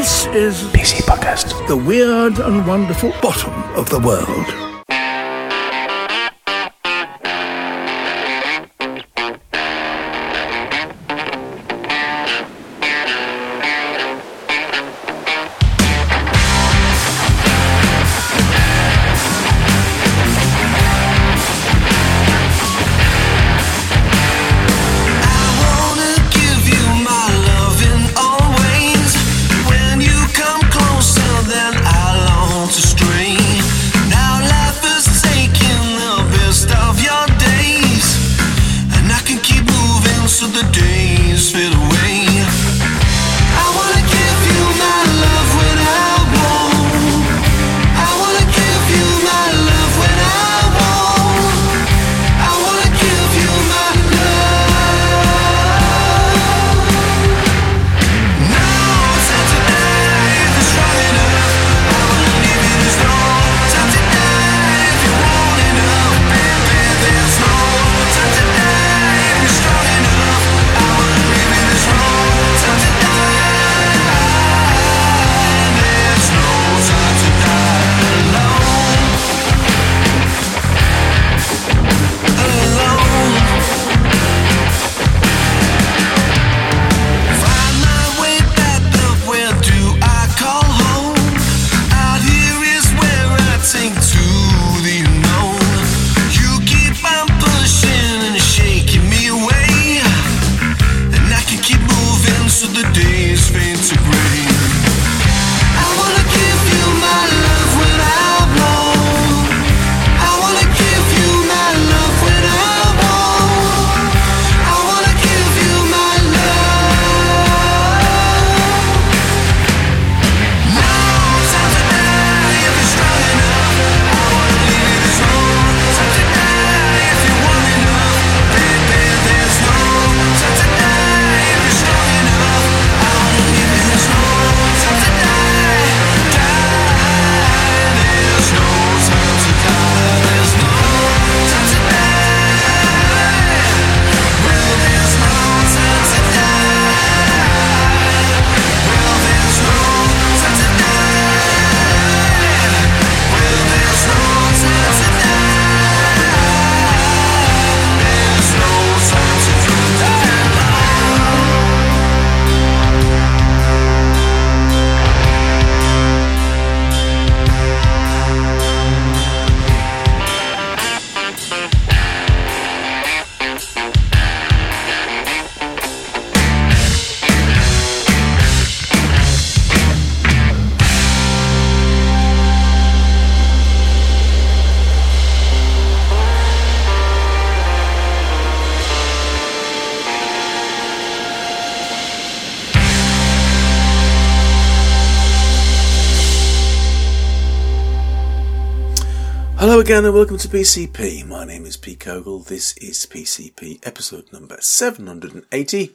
This is PC Podcast. the weird and wonderful bottom of the world. Again and welcome to PCP. My name is Pete Cogle. This is PCP episode number 780,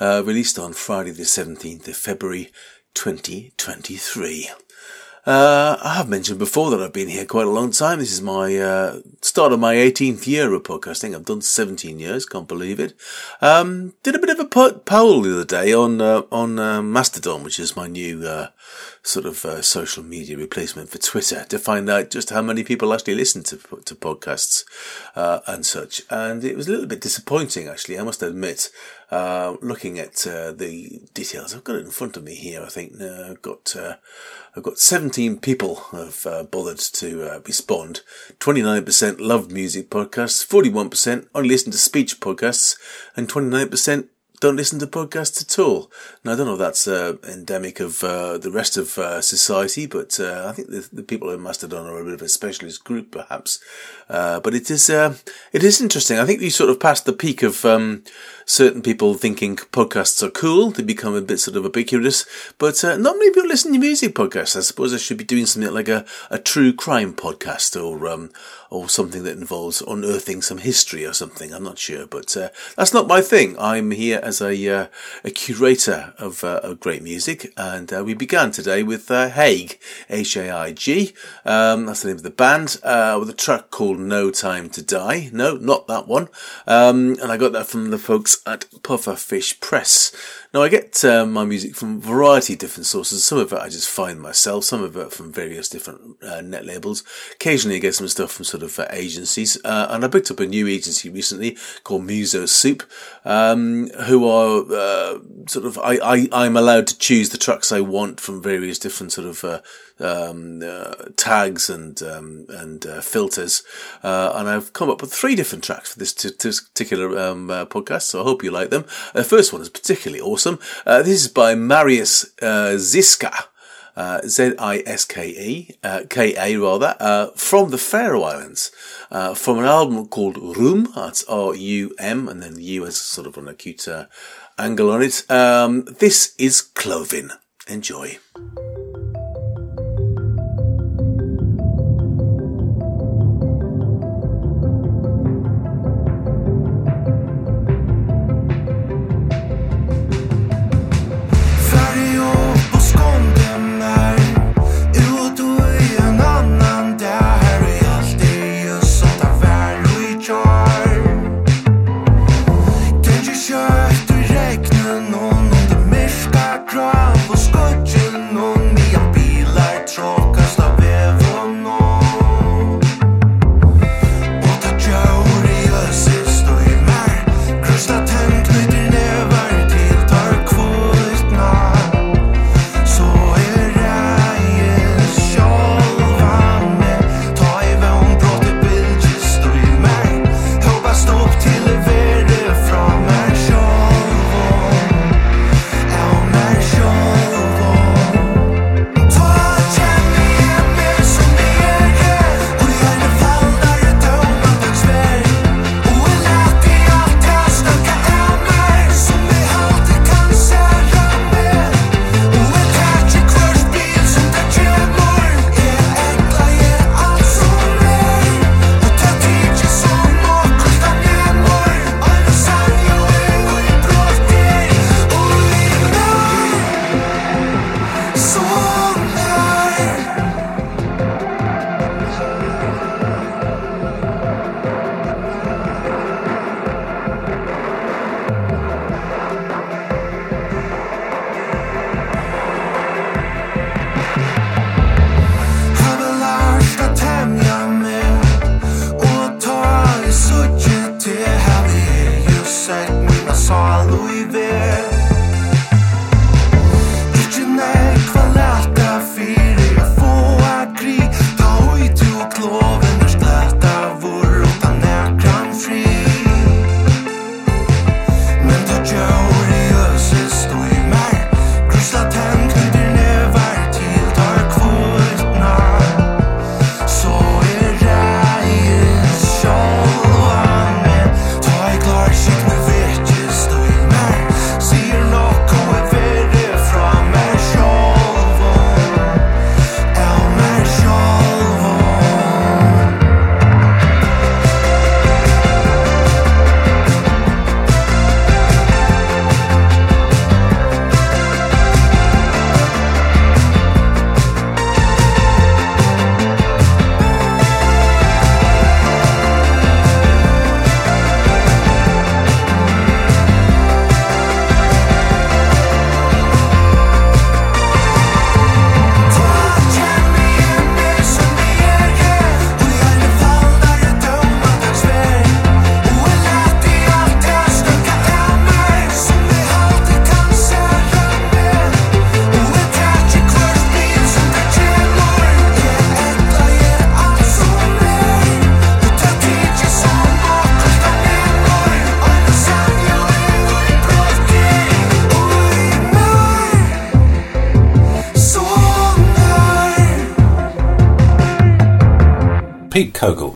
uh, released on Friday the 17th of February 2023. Uh, I have mentioned before that I've been here quite a long time. This is my uh, start of my 18th year of podcasting. I've done 17 years, can't believe it. Um, did a bit of a poll the other day on uh, on uh, Mastodon, which is my new uh, sort of uh, social media replacement for Twitter, to find out just how many people actually listen to to podcasts uh, and such. And it was a little bit disappointing, actually. I must admit. Uh, looking at uh, the details, I've got it in front of me here. I think uh, I've got uh, I've got 17 people have uh, bothered to uh, respond. 29% love music podcasts, 41% only listen to speech podcasts, and 29% don't listen to podcasts at all. Now, I don't know if that's uh, endemic of uh, the rest of uh, society, but uh, I think the, the people in Mastodon are a bit of a specialist group, perhaps. Uh, but it is uh, it is interesting. I think we sort of passed the peak of um, certain people thinking podcasts are cool. They become a bit sort of ubiquitous, but not many people listen to music podcasts. I suppose I should be doing something like a, a true crime podcast or um, or something that involves unearthing some history or something. I'm not sure, but that's not my thing. I'm here as a uh, a curator of, uh, of great music, and uh, we began today with uh, Haig, H A I G. Um, that's the name of the band, uh, with a track called "No Time to Die." No, not that one. Um, and I got that from the folks at Pufferfish Press. Now, I get uh, my music from a variety of different sources. Some of it I just find myself, some of it from various different uh, net labels. Occasionally, I get some stuff from sort of uh, agencies. Uh, and I picked up a new agency recently called Muso Soup, um, who are uh, sort of, I, I, I'm allowed to choose the tracks I want from various different sort of uh, um, uh, tags and um, and uh, filters, uh, and I've come up with three different tracks for this, t- this particular um, uh, podcast. So I hope you like them. The first one is particularly awesome. Uh, this is by Marius Ziska. Uh, Z-I-S-K-E, uh, K-A rather, uh, from the Faroe Islands, from an album called Room, that's R-U-M, and then the U has sort of an acute, angle on it. Um, this is Klovin. Enjoy.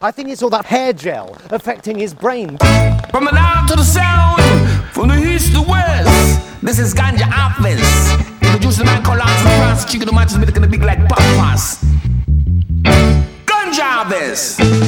I think it's all that hair gel affecting his brain. From the north to the south, from the east to west, this is Ganja Office. Like papas. Ganja Office.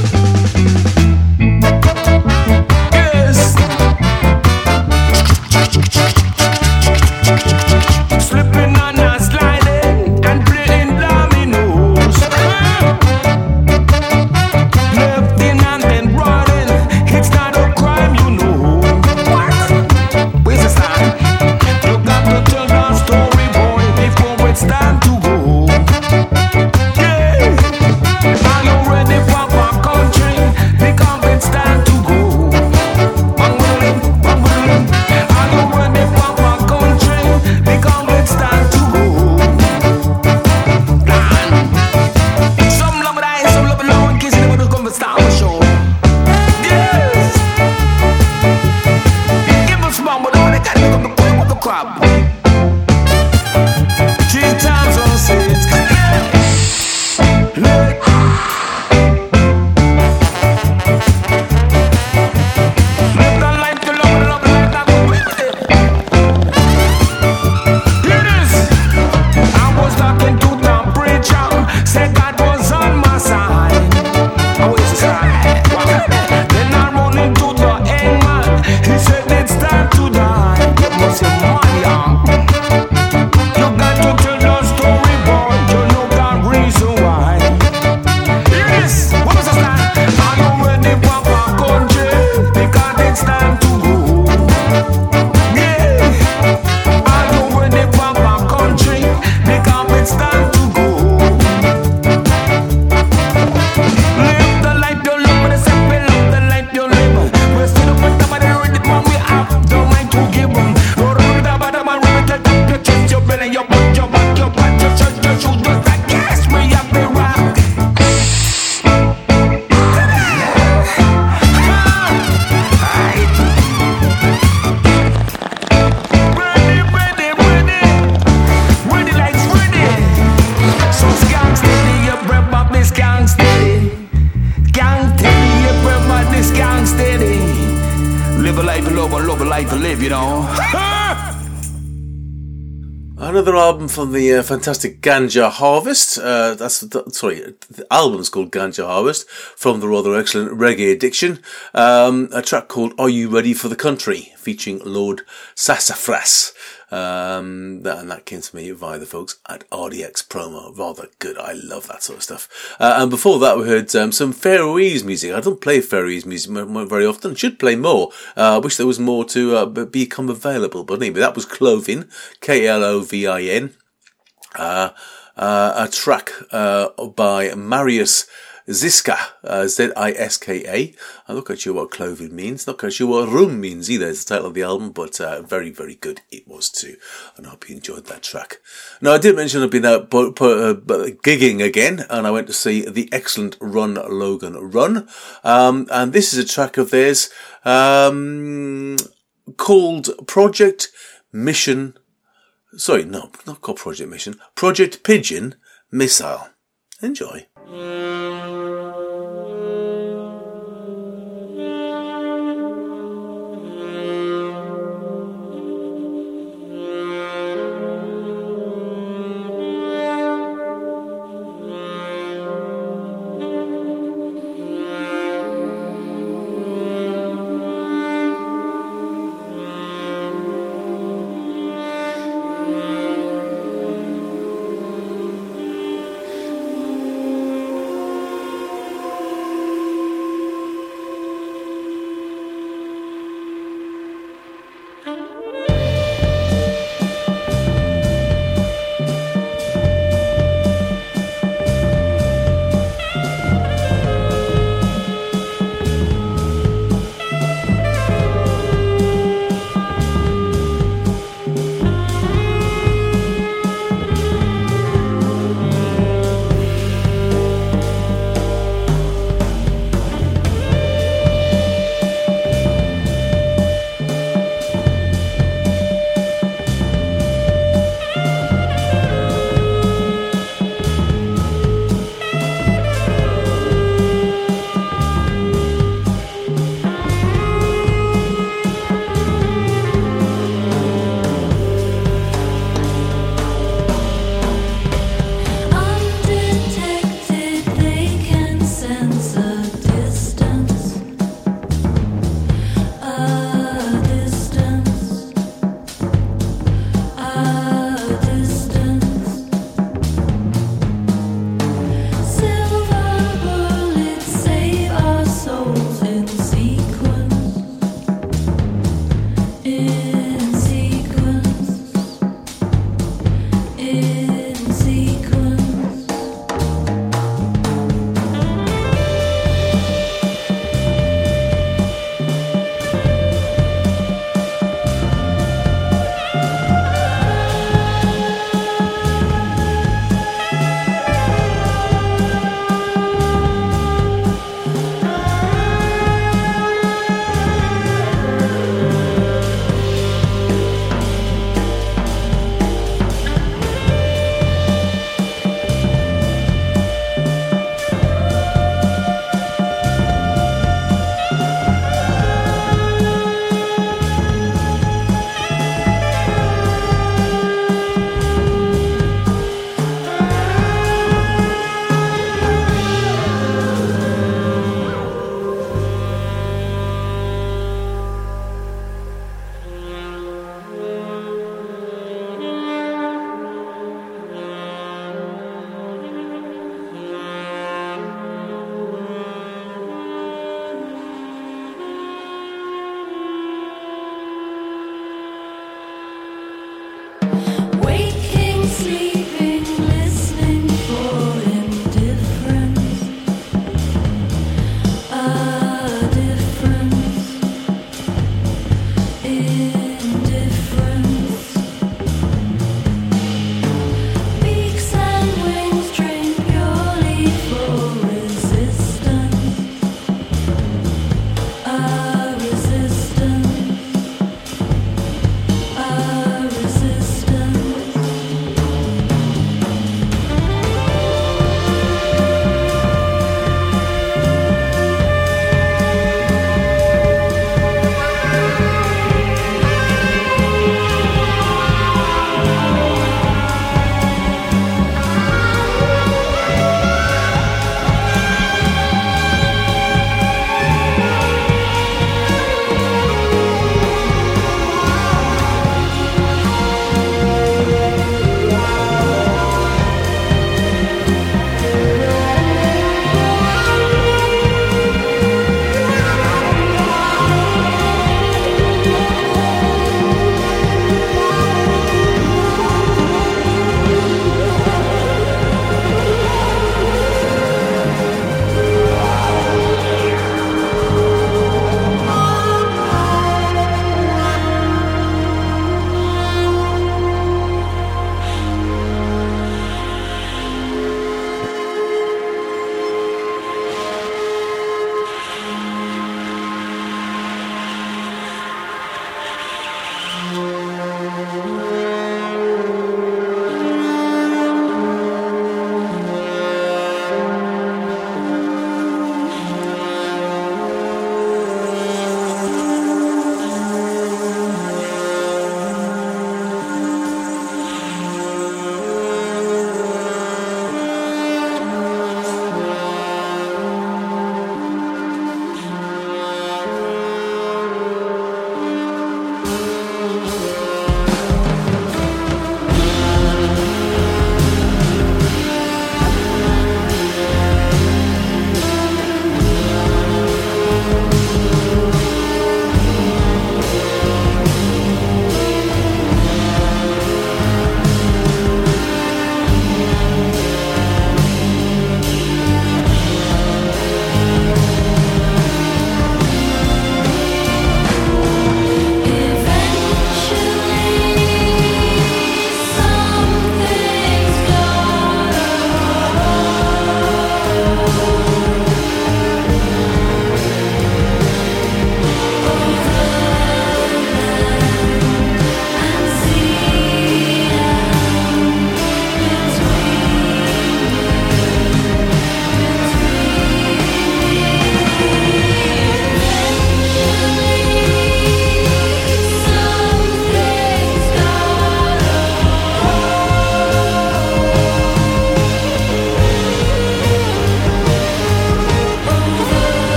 Another album from the uh, fantastic Ganja Harvest. Uh, that's the, sorry, the album's called Ganja Harvest from the rather excellent Reggaddiction. Um, a track called "Are You Ready for the Country?" featuring Lord Sassafras. Um, that, and that came to me via the folks at RDX Promo. Rather good. I love that sort of stuff. Uh, and before that, we heard um, some Faroese music. I don't play Faroese music very often. Should play more. Uh, I wish there was more to uh, become available. But anyway, that was Klovin, K L O V I N. Uh, uh, a track uh, by Marius Ziska, uh, Z-I-S-K-A. I'm not quite sure what clothing means, not quite sure what room means either, it's the title of the album, but uh, very, very good it was too. And I hope you enjoyed that track. Now, I did mention I've been out but, uh, gigging again, and I went to see the excellent Run Logan Run. Um, and this is a track of theirs um, called Project Mission. Sorry, no, not called Project Mission. Project Pigeon Missile. Enjoy. test.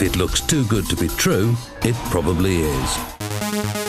If it looks too good to be true, it probably is.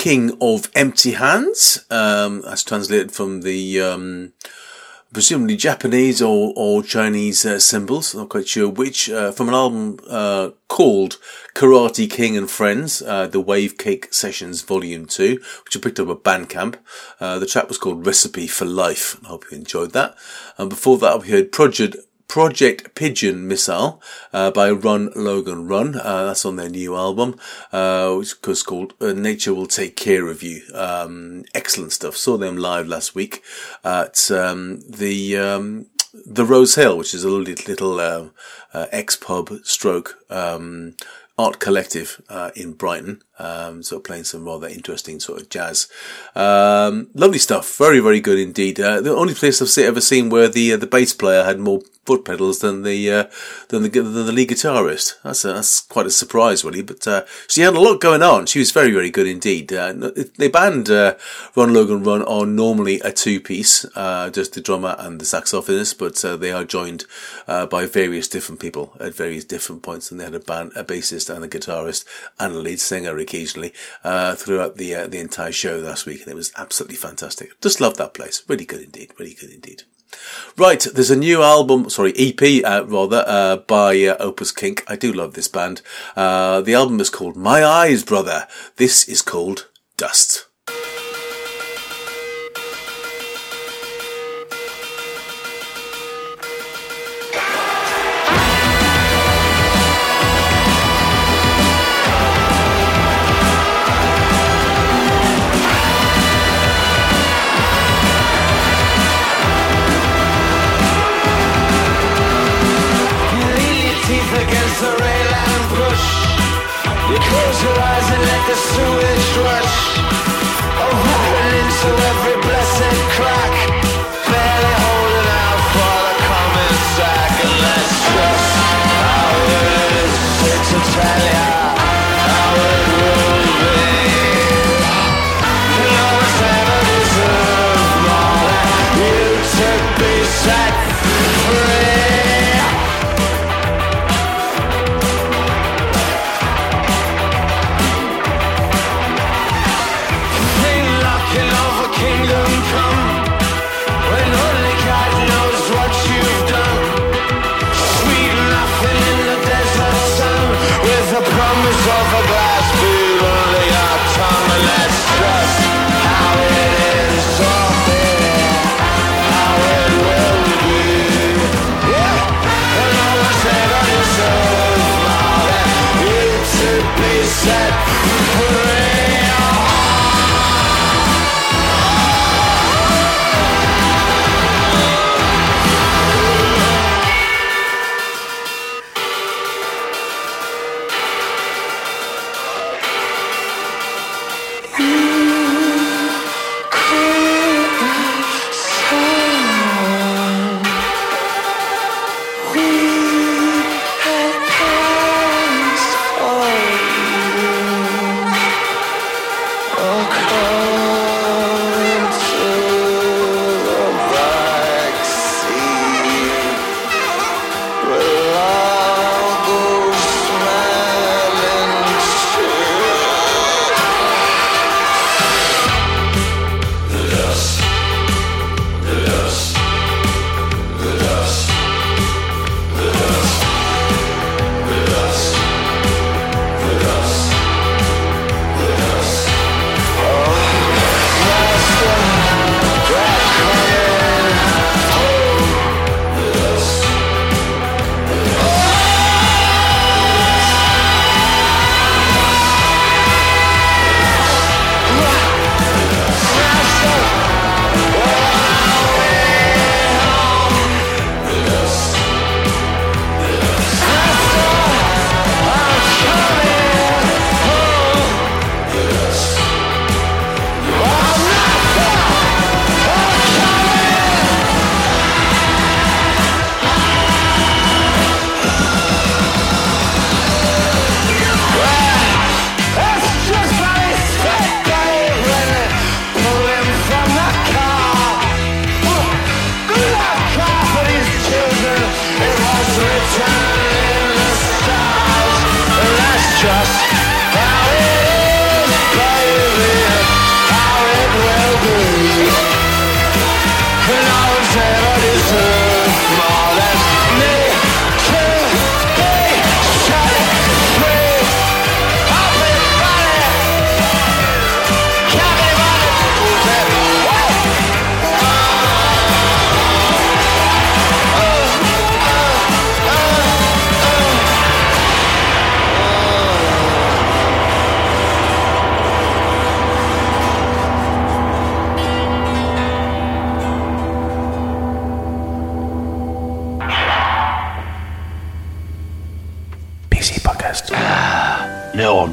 King of Empty Hands. Um, translated from the um, presumably Japanese or, or Chinese uh, symbols. Not quite sure which. Uh, from an album uh, called Karate King and Friends, uh, the Wave Cake Sessions Volume Two, which I picked up at Bandcamp. Uh, the track was called Recipe for Life. I hope you enjoyed that. And before that, we heard Project. Project Pigeon Missile uh, by Run Logan Run. Uh, that's on their new album, uh, which is called uh, Nature Will Take Care of You. Um, excellent stuff. Saw them live last week at um, the um, the Rose Hill, which is a little, little uh, uh, ex pub stroke um, art collective uh, in Brighton. Um, of playing some rather interesting sort of jazz. Um, lovely stuff. Very, very good indeed. Uh, the only place I've ever seen where the uh, the bass player had more foot pedals than the uh, than the than the lead guitarist. That's a, that's quite a surprise, really. But uh, she had a lot going on. She was very, very good indeed. Uh, the band uh, Run Logan Run are normally a two piece, uh, just the drummer and the saxophonist, but uh, they are joined by various different people at various different points, and they had a band, a bassist and a guitarist and a lead singer occasionally throughout the the entire show last week, and it was absolutely fantastic. Just love that place. Really good indeed. Really good indeed. Right, there's a new album, sorry, EP, uh, rather, uh, by uh, Opus Kink. I do love this band. Uh, the album is called My Eyes, Brother. This is called Dust.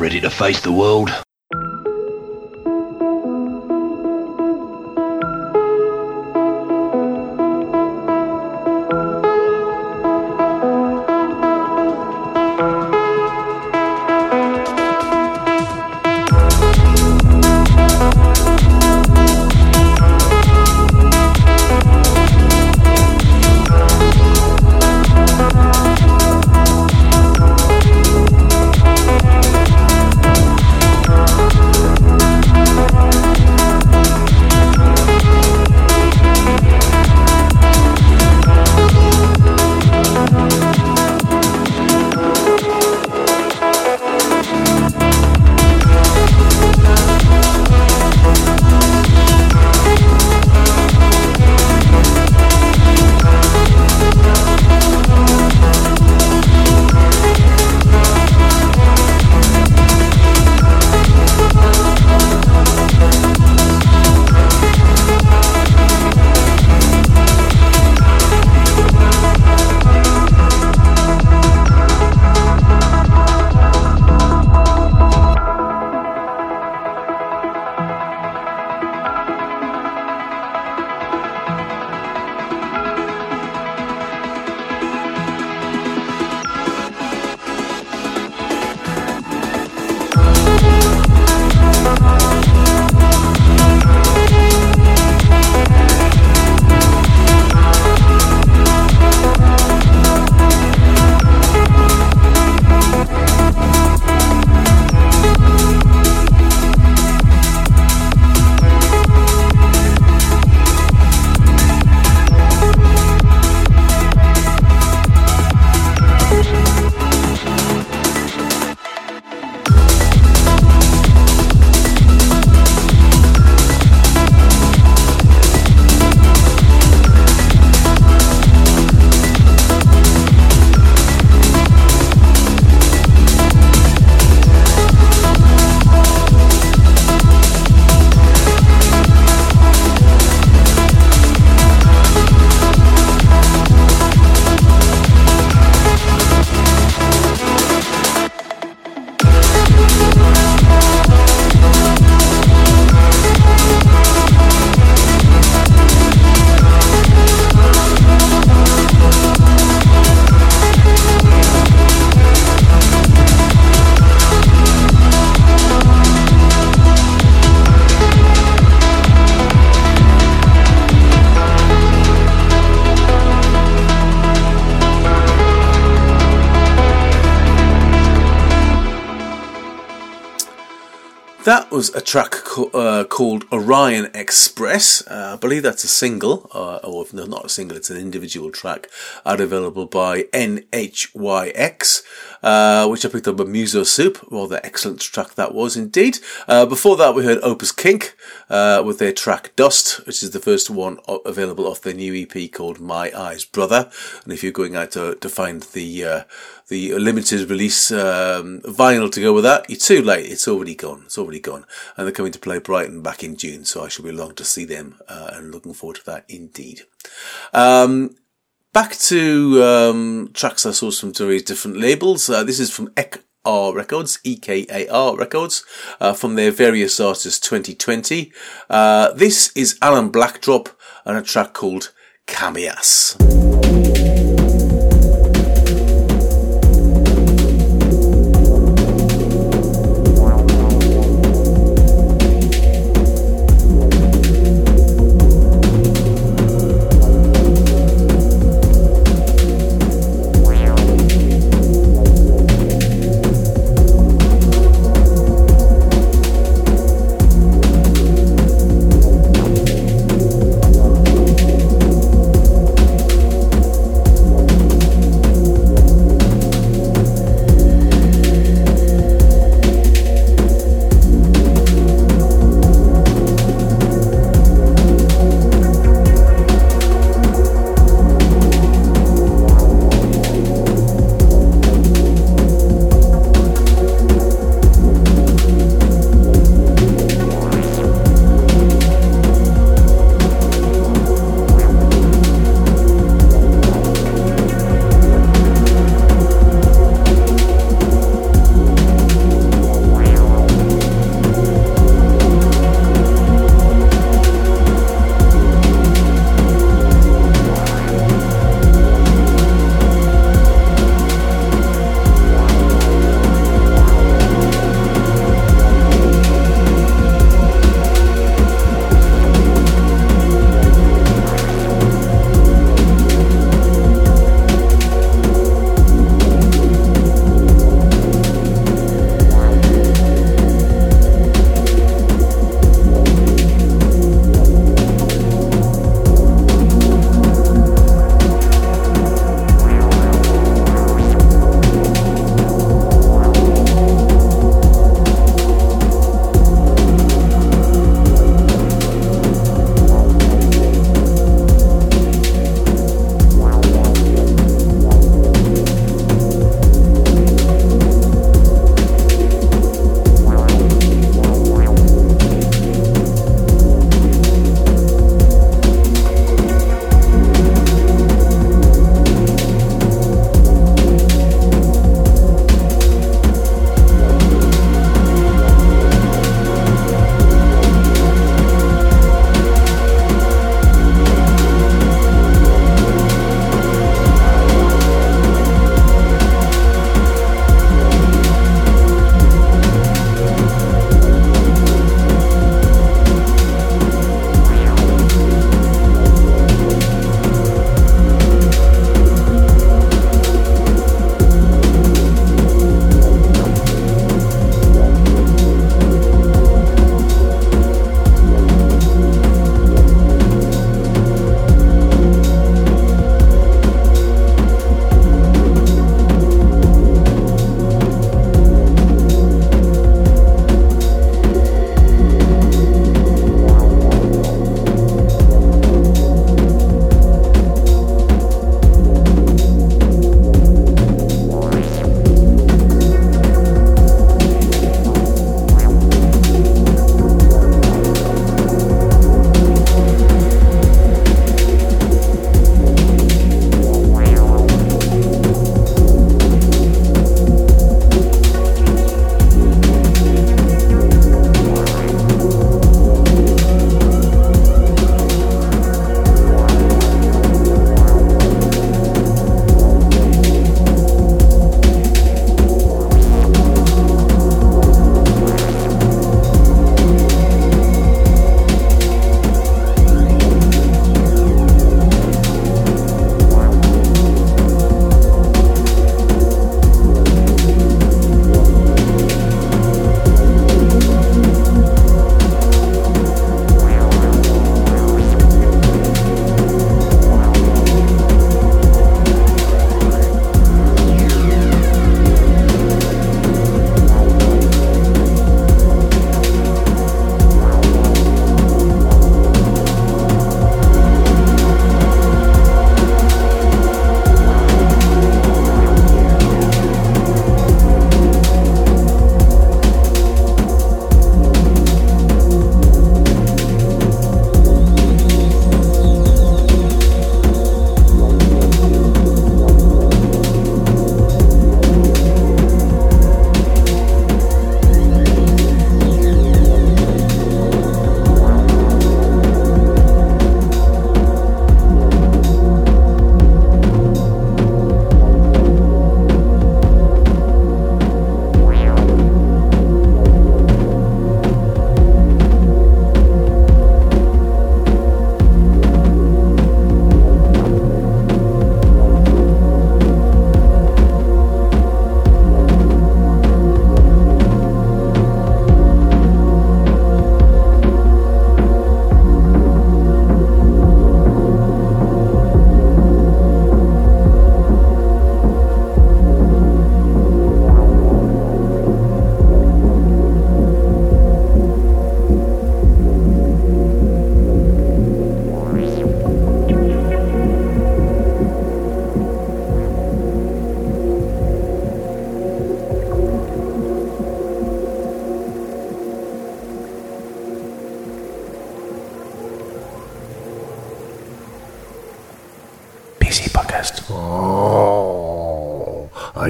Ready to face the world. That was a track co- uh, called Orion Express. Uh, I believe that's a single, uh, or if no, not a single, it's an individual track, out available by NHYX, uh, which I picked up a Muso Soup. Rather excellent track that was indeed. Uh, before that, we heard Opus Kink uh, with their track Dust, which is the first one available off their new EP called My Eyes Brother. And if you're going out to, to find the uh, the limited release um, vinyl to go with that, you're too late. It's already gone. It's already gone. And they're coming to play Brighton back in June, so I shall be along to see them uh, and looking forward to that indeed. Um, back to um, tracks I saw from various different labels. Uh, this is from EKR Records, EKAR Records, uh, from their various artists 2020. Uh, this is Alan Blackdrop and a track called Camias.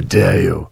Dare you.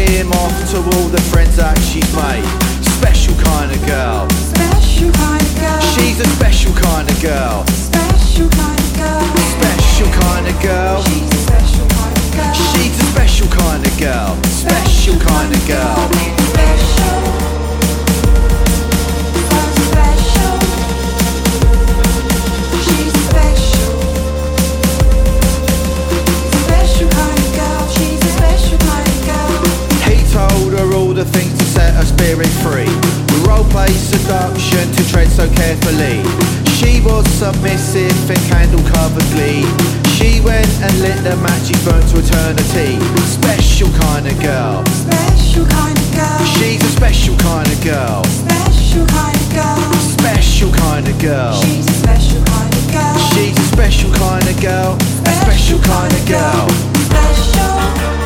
Him off to all the friends that she's made. Special kind of girl. She's a special kind of girl. Special kind of girl. Special kind of girl. She's a special kind of girl. Special kind of girl. He set her spirit free. Roleplay seduction to tread so carefully. She was submissive and candle covered glee. She went and lit the she burnt to eternity. Special kind of girl. Special kind of girl. She's a special kind of girl. Special kind of girl. Special kind of girl. She's a special kind of girl. A special kind of girl.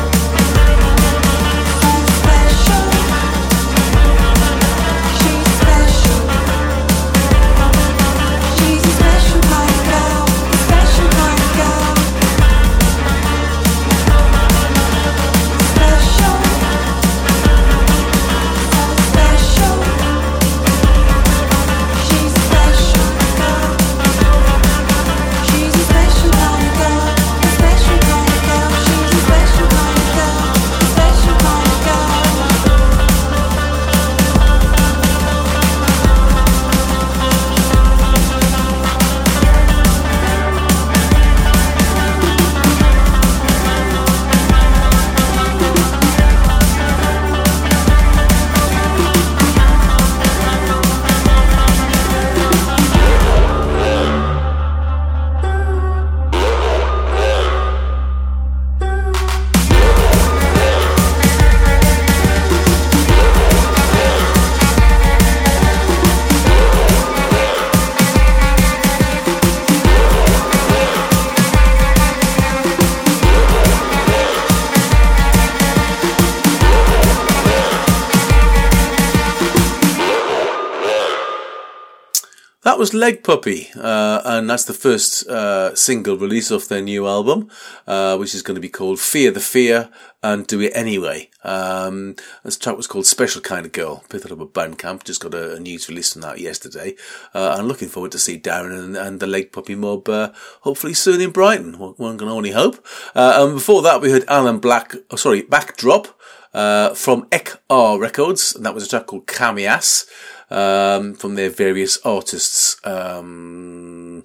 That was Leg Puppy, uh, and that's the first uh, single release off their new album, uh, which is going to be called Fear the Fear and Do It Anyway. Um, this track was called Special Kind of Girl. Picked up at Bandcamp, just got a, a news release on that yesterday. Uh, I'm looking forward to see Darren and, and the Leg Puppy mob uh, hopefully soon in Brighton. One one can only hope. Uh, and before that, we heard Alan Black, oh, sorry, Backdrop uh, from Ek R Records, and that was a track called Camias um, from their various artists um,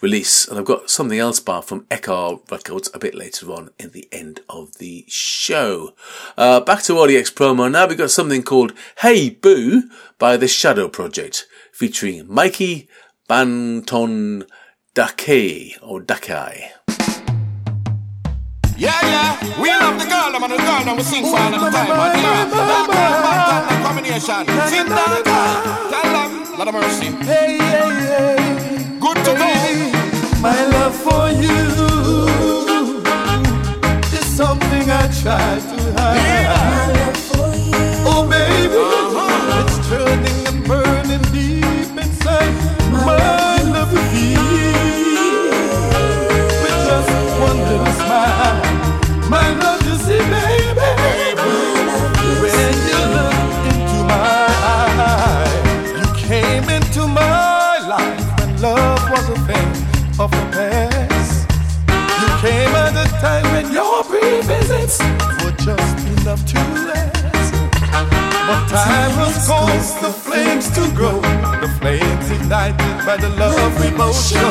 release. And I've got something else bar from Ekar Records a bit later on in the end of the show. Uh, back to RDX promo now. We've got something called Hey Boo by the Shadow Project featuring Mikey Banton Dake or Dakai. Yeah, yeah, we love the girl, I'm and the girl, them we sing for all the time. But yeah, that man, man, that combination. Sit down, tell them, lot of mercy. Hey, hey, hey. Good to go. My love for you is something I try to hide. My love for you, Oh, baby, uh-huh. it's turning caused the flames to grow. The flames ignited by the love we both show.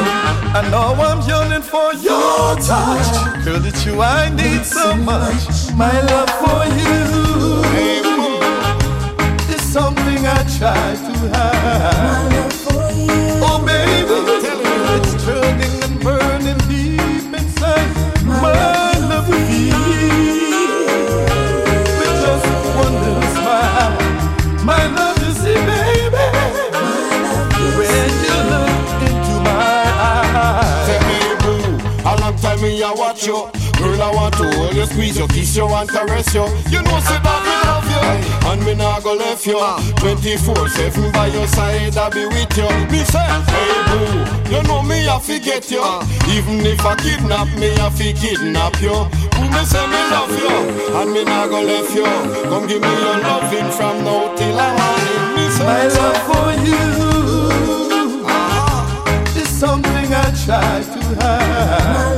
And now I'm yearning for your touch. Girl, it's you I need so much. My love for you is something I try to hide. To hold you, squeeze you, kiss you, and caress you. You know, say that me love you, and me nah go left you. 24/7 by your side, I be with you. Me say, hey boo, you know me I forget you. Even if I kidnap me, I fi kidnap you. Who me say me love you, and me nah go left you. Come give me your loving from now till the morning. Me say, My love for you ah. is something I try to hide.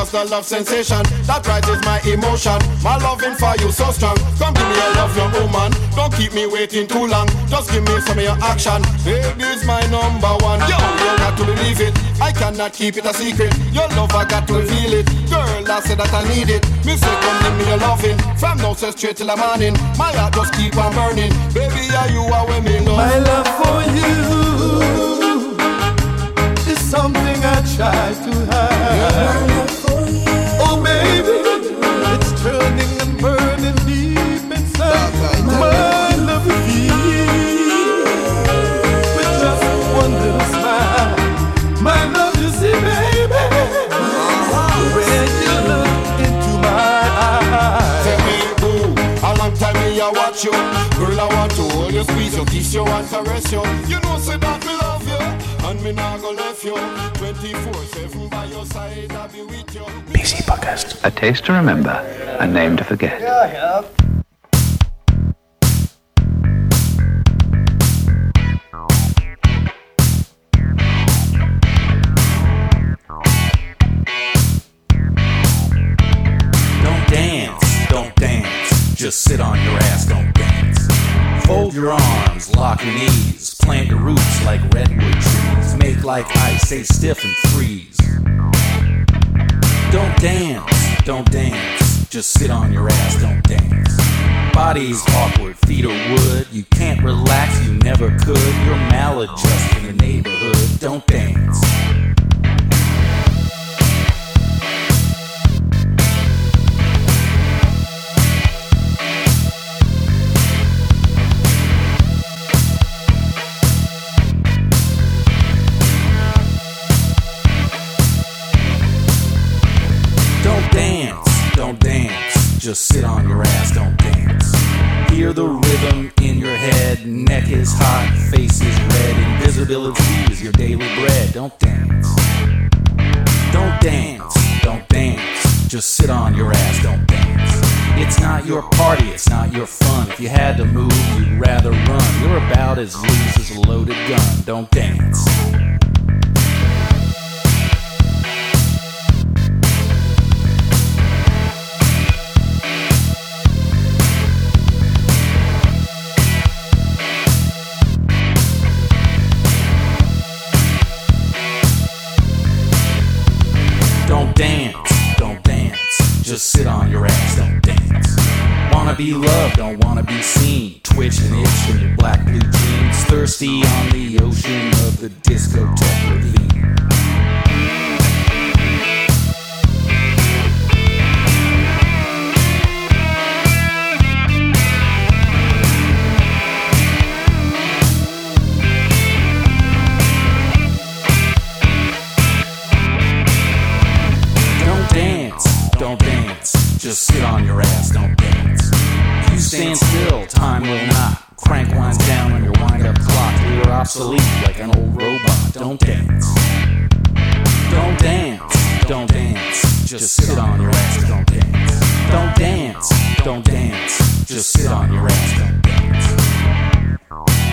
Just a love sensation that rises my emotion. My loving for you so strong. Come give me a love, young woman. Don't keep me waiting too long. Just give me some of your action. Baby's my number one. Yo, you got to believe it. I cannot keep it a secret. Your love, I got to reveal it. Girl, I said that I need it. Me say, come give me your loving. From now say straight till the morning. My heart just keep on burning. Baby, are you are with me love? My love for you is something I try to hide. I watch you. Girl, I want to hold you, squeeze you, kiss you, and caress you. You know, say that and me not go left you. 24/7 by your side, I'll be with you. PC Podcast. A taste to remember, a name to forget. Don't dance, don't dance. Just sit on your ass, don't dance. Fold your arms, lock your knees. Plant your roots like redwood trees. Make like ice, stay stiff and freeze. Don't dance, don't dance. Just sit on your ass, don't dance. Body's awkward, feet are wood. You can't relax, you never could. You're maladjusted in the neighborhood. Don't dance. Just sit on your ass, don't dance. Hear the rhythm in your head. Neck is hot, face is red. Invisibility is your daily bread. Don't dance. Don't dance, don't dance. Just sit on your ass, don't dance. It's not your party, it's not your fun. If you had to move, you'd rather run. You're about as loose as a loaded gun. Don't dance. Dance, don't dance. Just sit on your ass, don't dance. Wanna be loved, don't wanna be seen. Twitch and itch in your black blue jeans. Thirsty on the ocean of the discotheque ravine. Just sit on your ass, don't dance. If you stand still, time will not. Crank winds down on your wind up clock. You're obsolete like an old robot. Don't dance. Don't dance, don't dance. Just sit on your ass, don't dance. Don't dance, don't dance. Just sit on your ass, don't dance.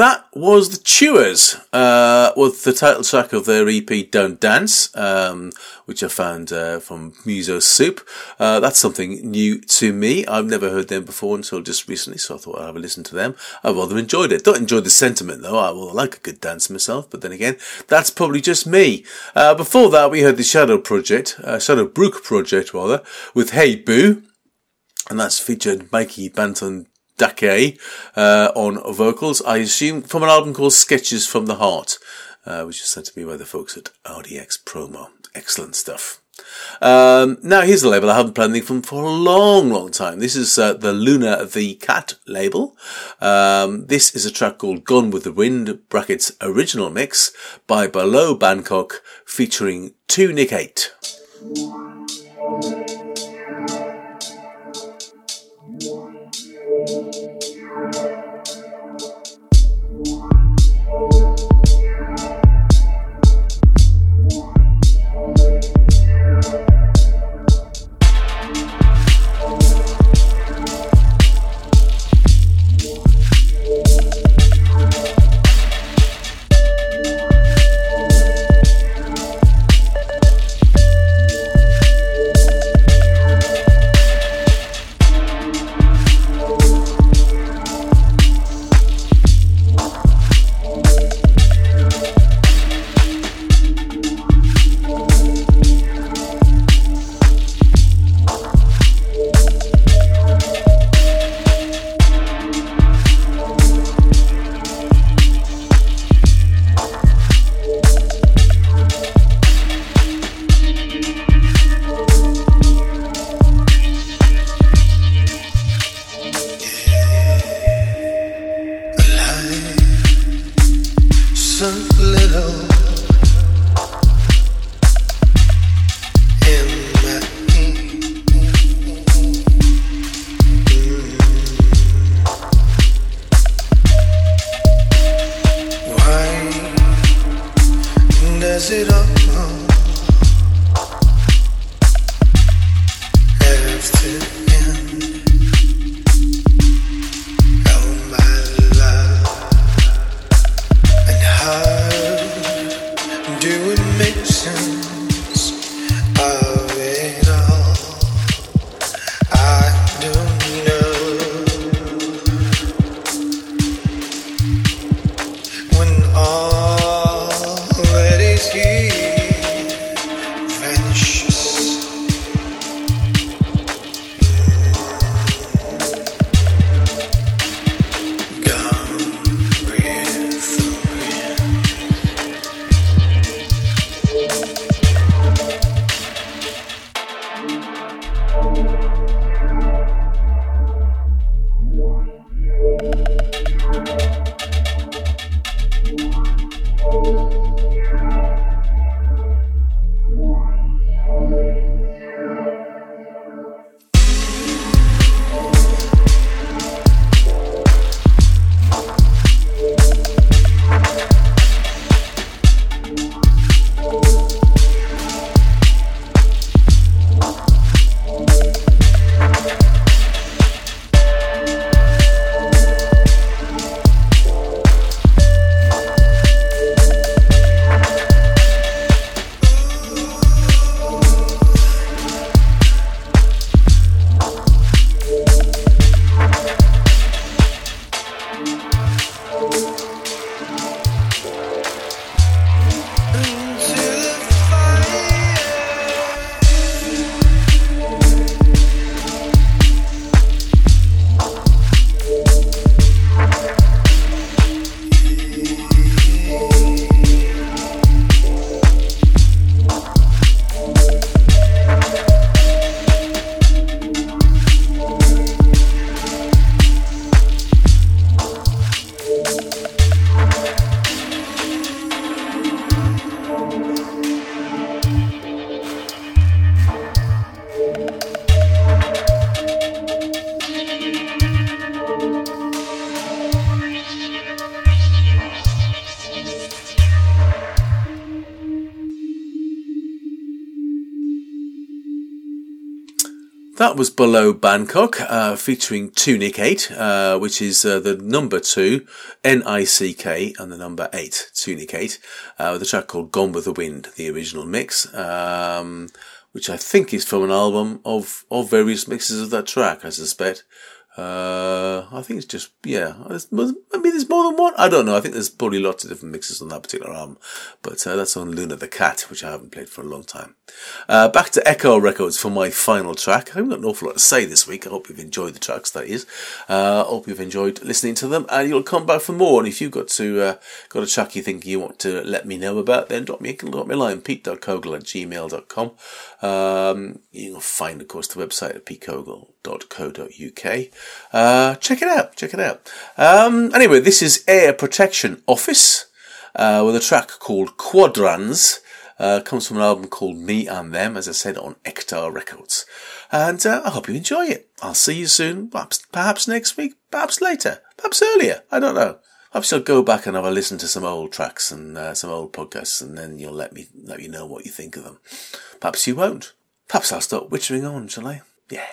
That was the Chewers, uh, with the title track of their EP "Don't Dance," um, which I found uh, from Muso Soup. Uh, that's something new to me. I've never heard them before until just recently, so I thought I'd have a listen to them. I rather enjoyed it. Don't enjoy the sentiment though. I, well, I like a good dance myself, but then again, that's probably just me. Uh, before that, we heard the Shadow Project, uh, Shadowbrook Project rather, with "Hey Boo." and that's featured Mikey Banton Dake uh, on vocals. I assume from an album called Sketches from the Heart, uh, which is sent to me by the folks at RDX Promo. Excellent stuff. Um, now here's a label I haven't played anything from for a long, long time. This is uh, the Luna the Cat label. Um, this is a track called "Gone with the Wind" (brackets original mix) by Below Bangkok, featuring 2nick8. So little was Below Bangkok, uh, featuring 2nick8, uh, which is uh, the number 2, N-I-C-K, and the number 8, 2nick8, uh, with a track called Gone With The Wind, the original mix, um, which I think is from an album of, of various mixes of that track, I suspect. Uh, I think it's just, yeah, there's, maybe there's more than one. I don't know. I think there's probably lots of different mixes on that particular album, but uh, that's on Luna the Cat, which I haven't played for a long time. Uh, back to Ekar Records for my final track. I haven't got an awful lot to say this week. I hope you've enjoyed the tracks, that is. Uh, I hope you've enjoyed listening to them, and you'll come back for more. And if you've got to, uh, got a track you think you want to let me know about, then drop me, drop me a line, pete.cogle at gmail.com. Um, you can find, of course, the website at petecogle.co.uk. Uh, check it out, check it out. Um, anyway, this is Air Protection Office, uh, with a track called Quaradans. Uh, comes from an album called Me and Them, as I said, on Ekar Records. And uh, I hope you enjoy it. I'll see you soon, perhaps, perhaps next week, perhaps later, perhaps earlier. I don't know. Perhaps I'll go back and have a listen to some old tracks and uh, some old podcasts, and then you'll let me let me know what you think of them. Perhaps you won't. Perhaps I'll stop wittering on, shall I? Yeah.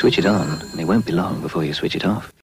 Switch it on, and it won't be long before you switch it off.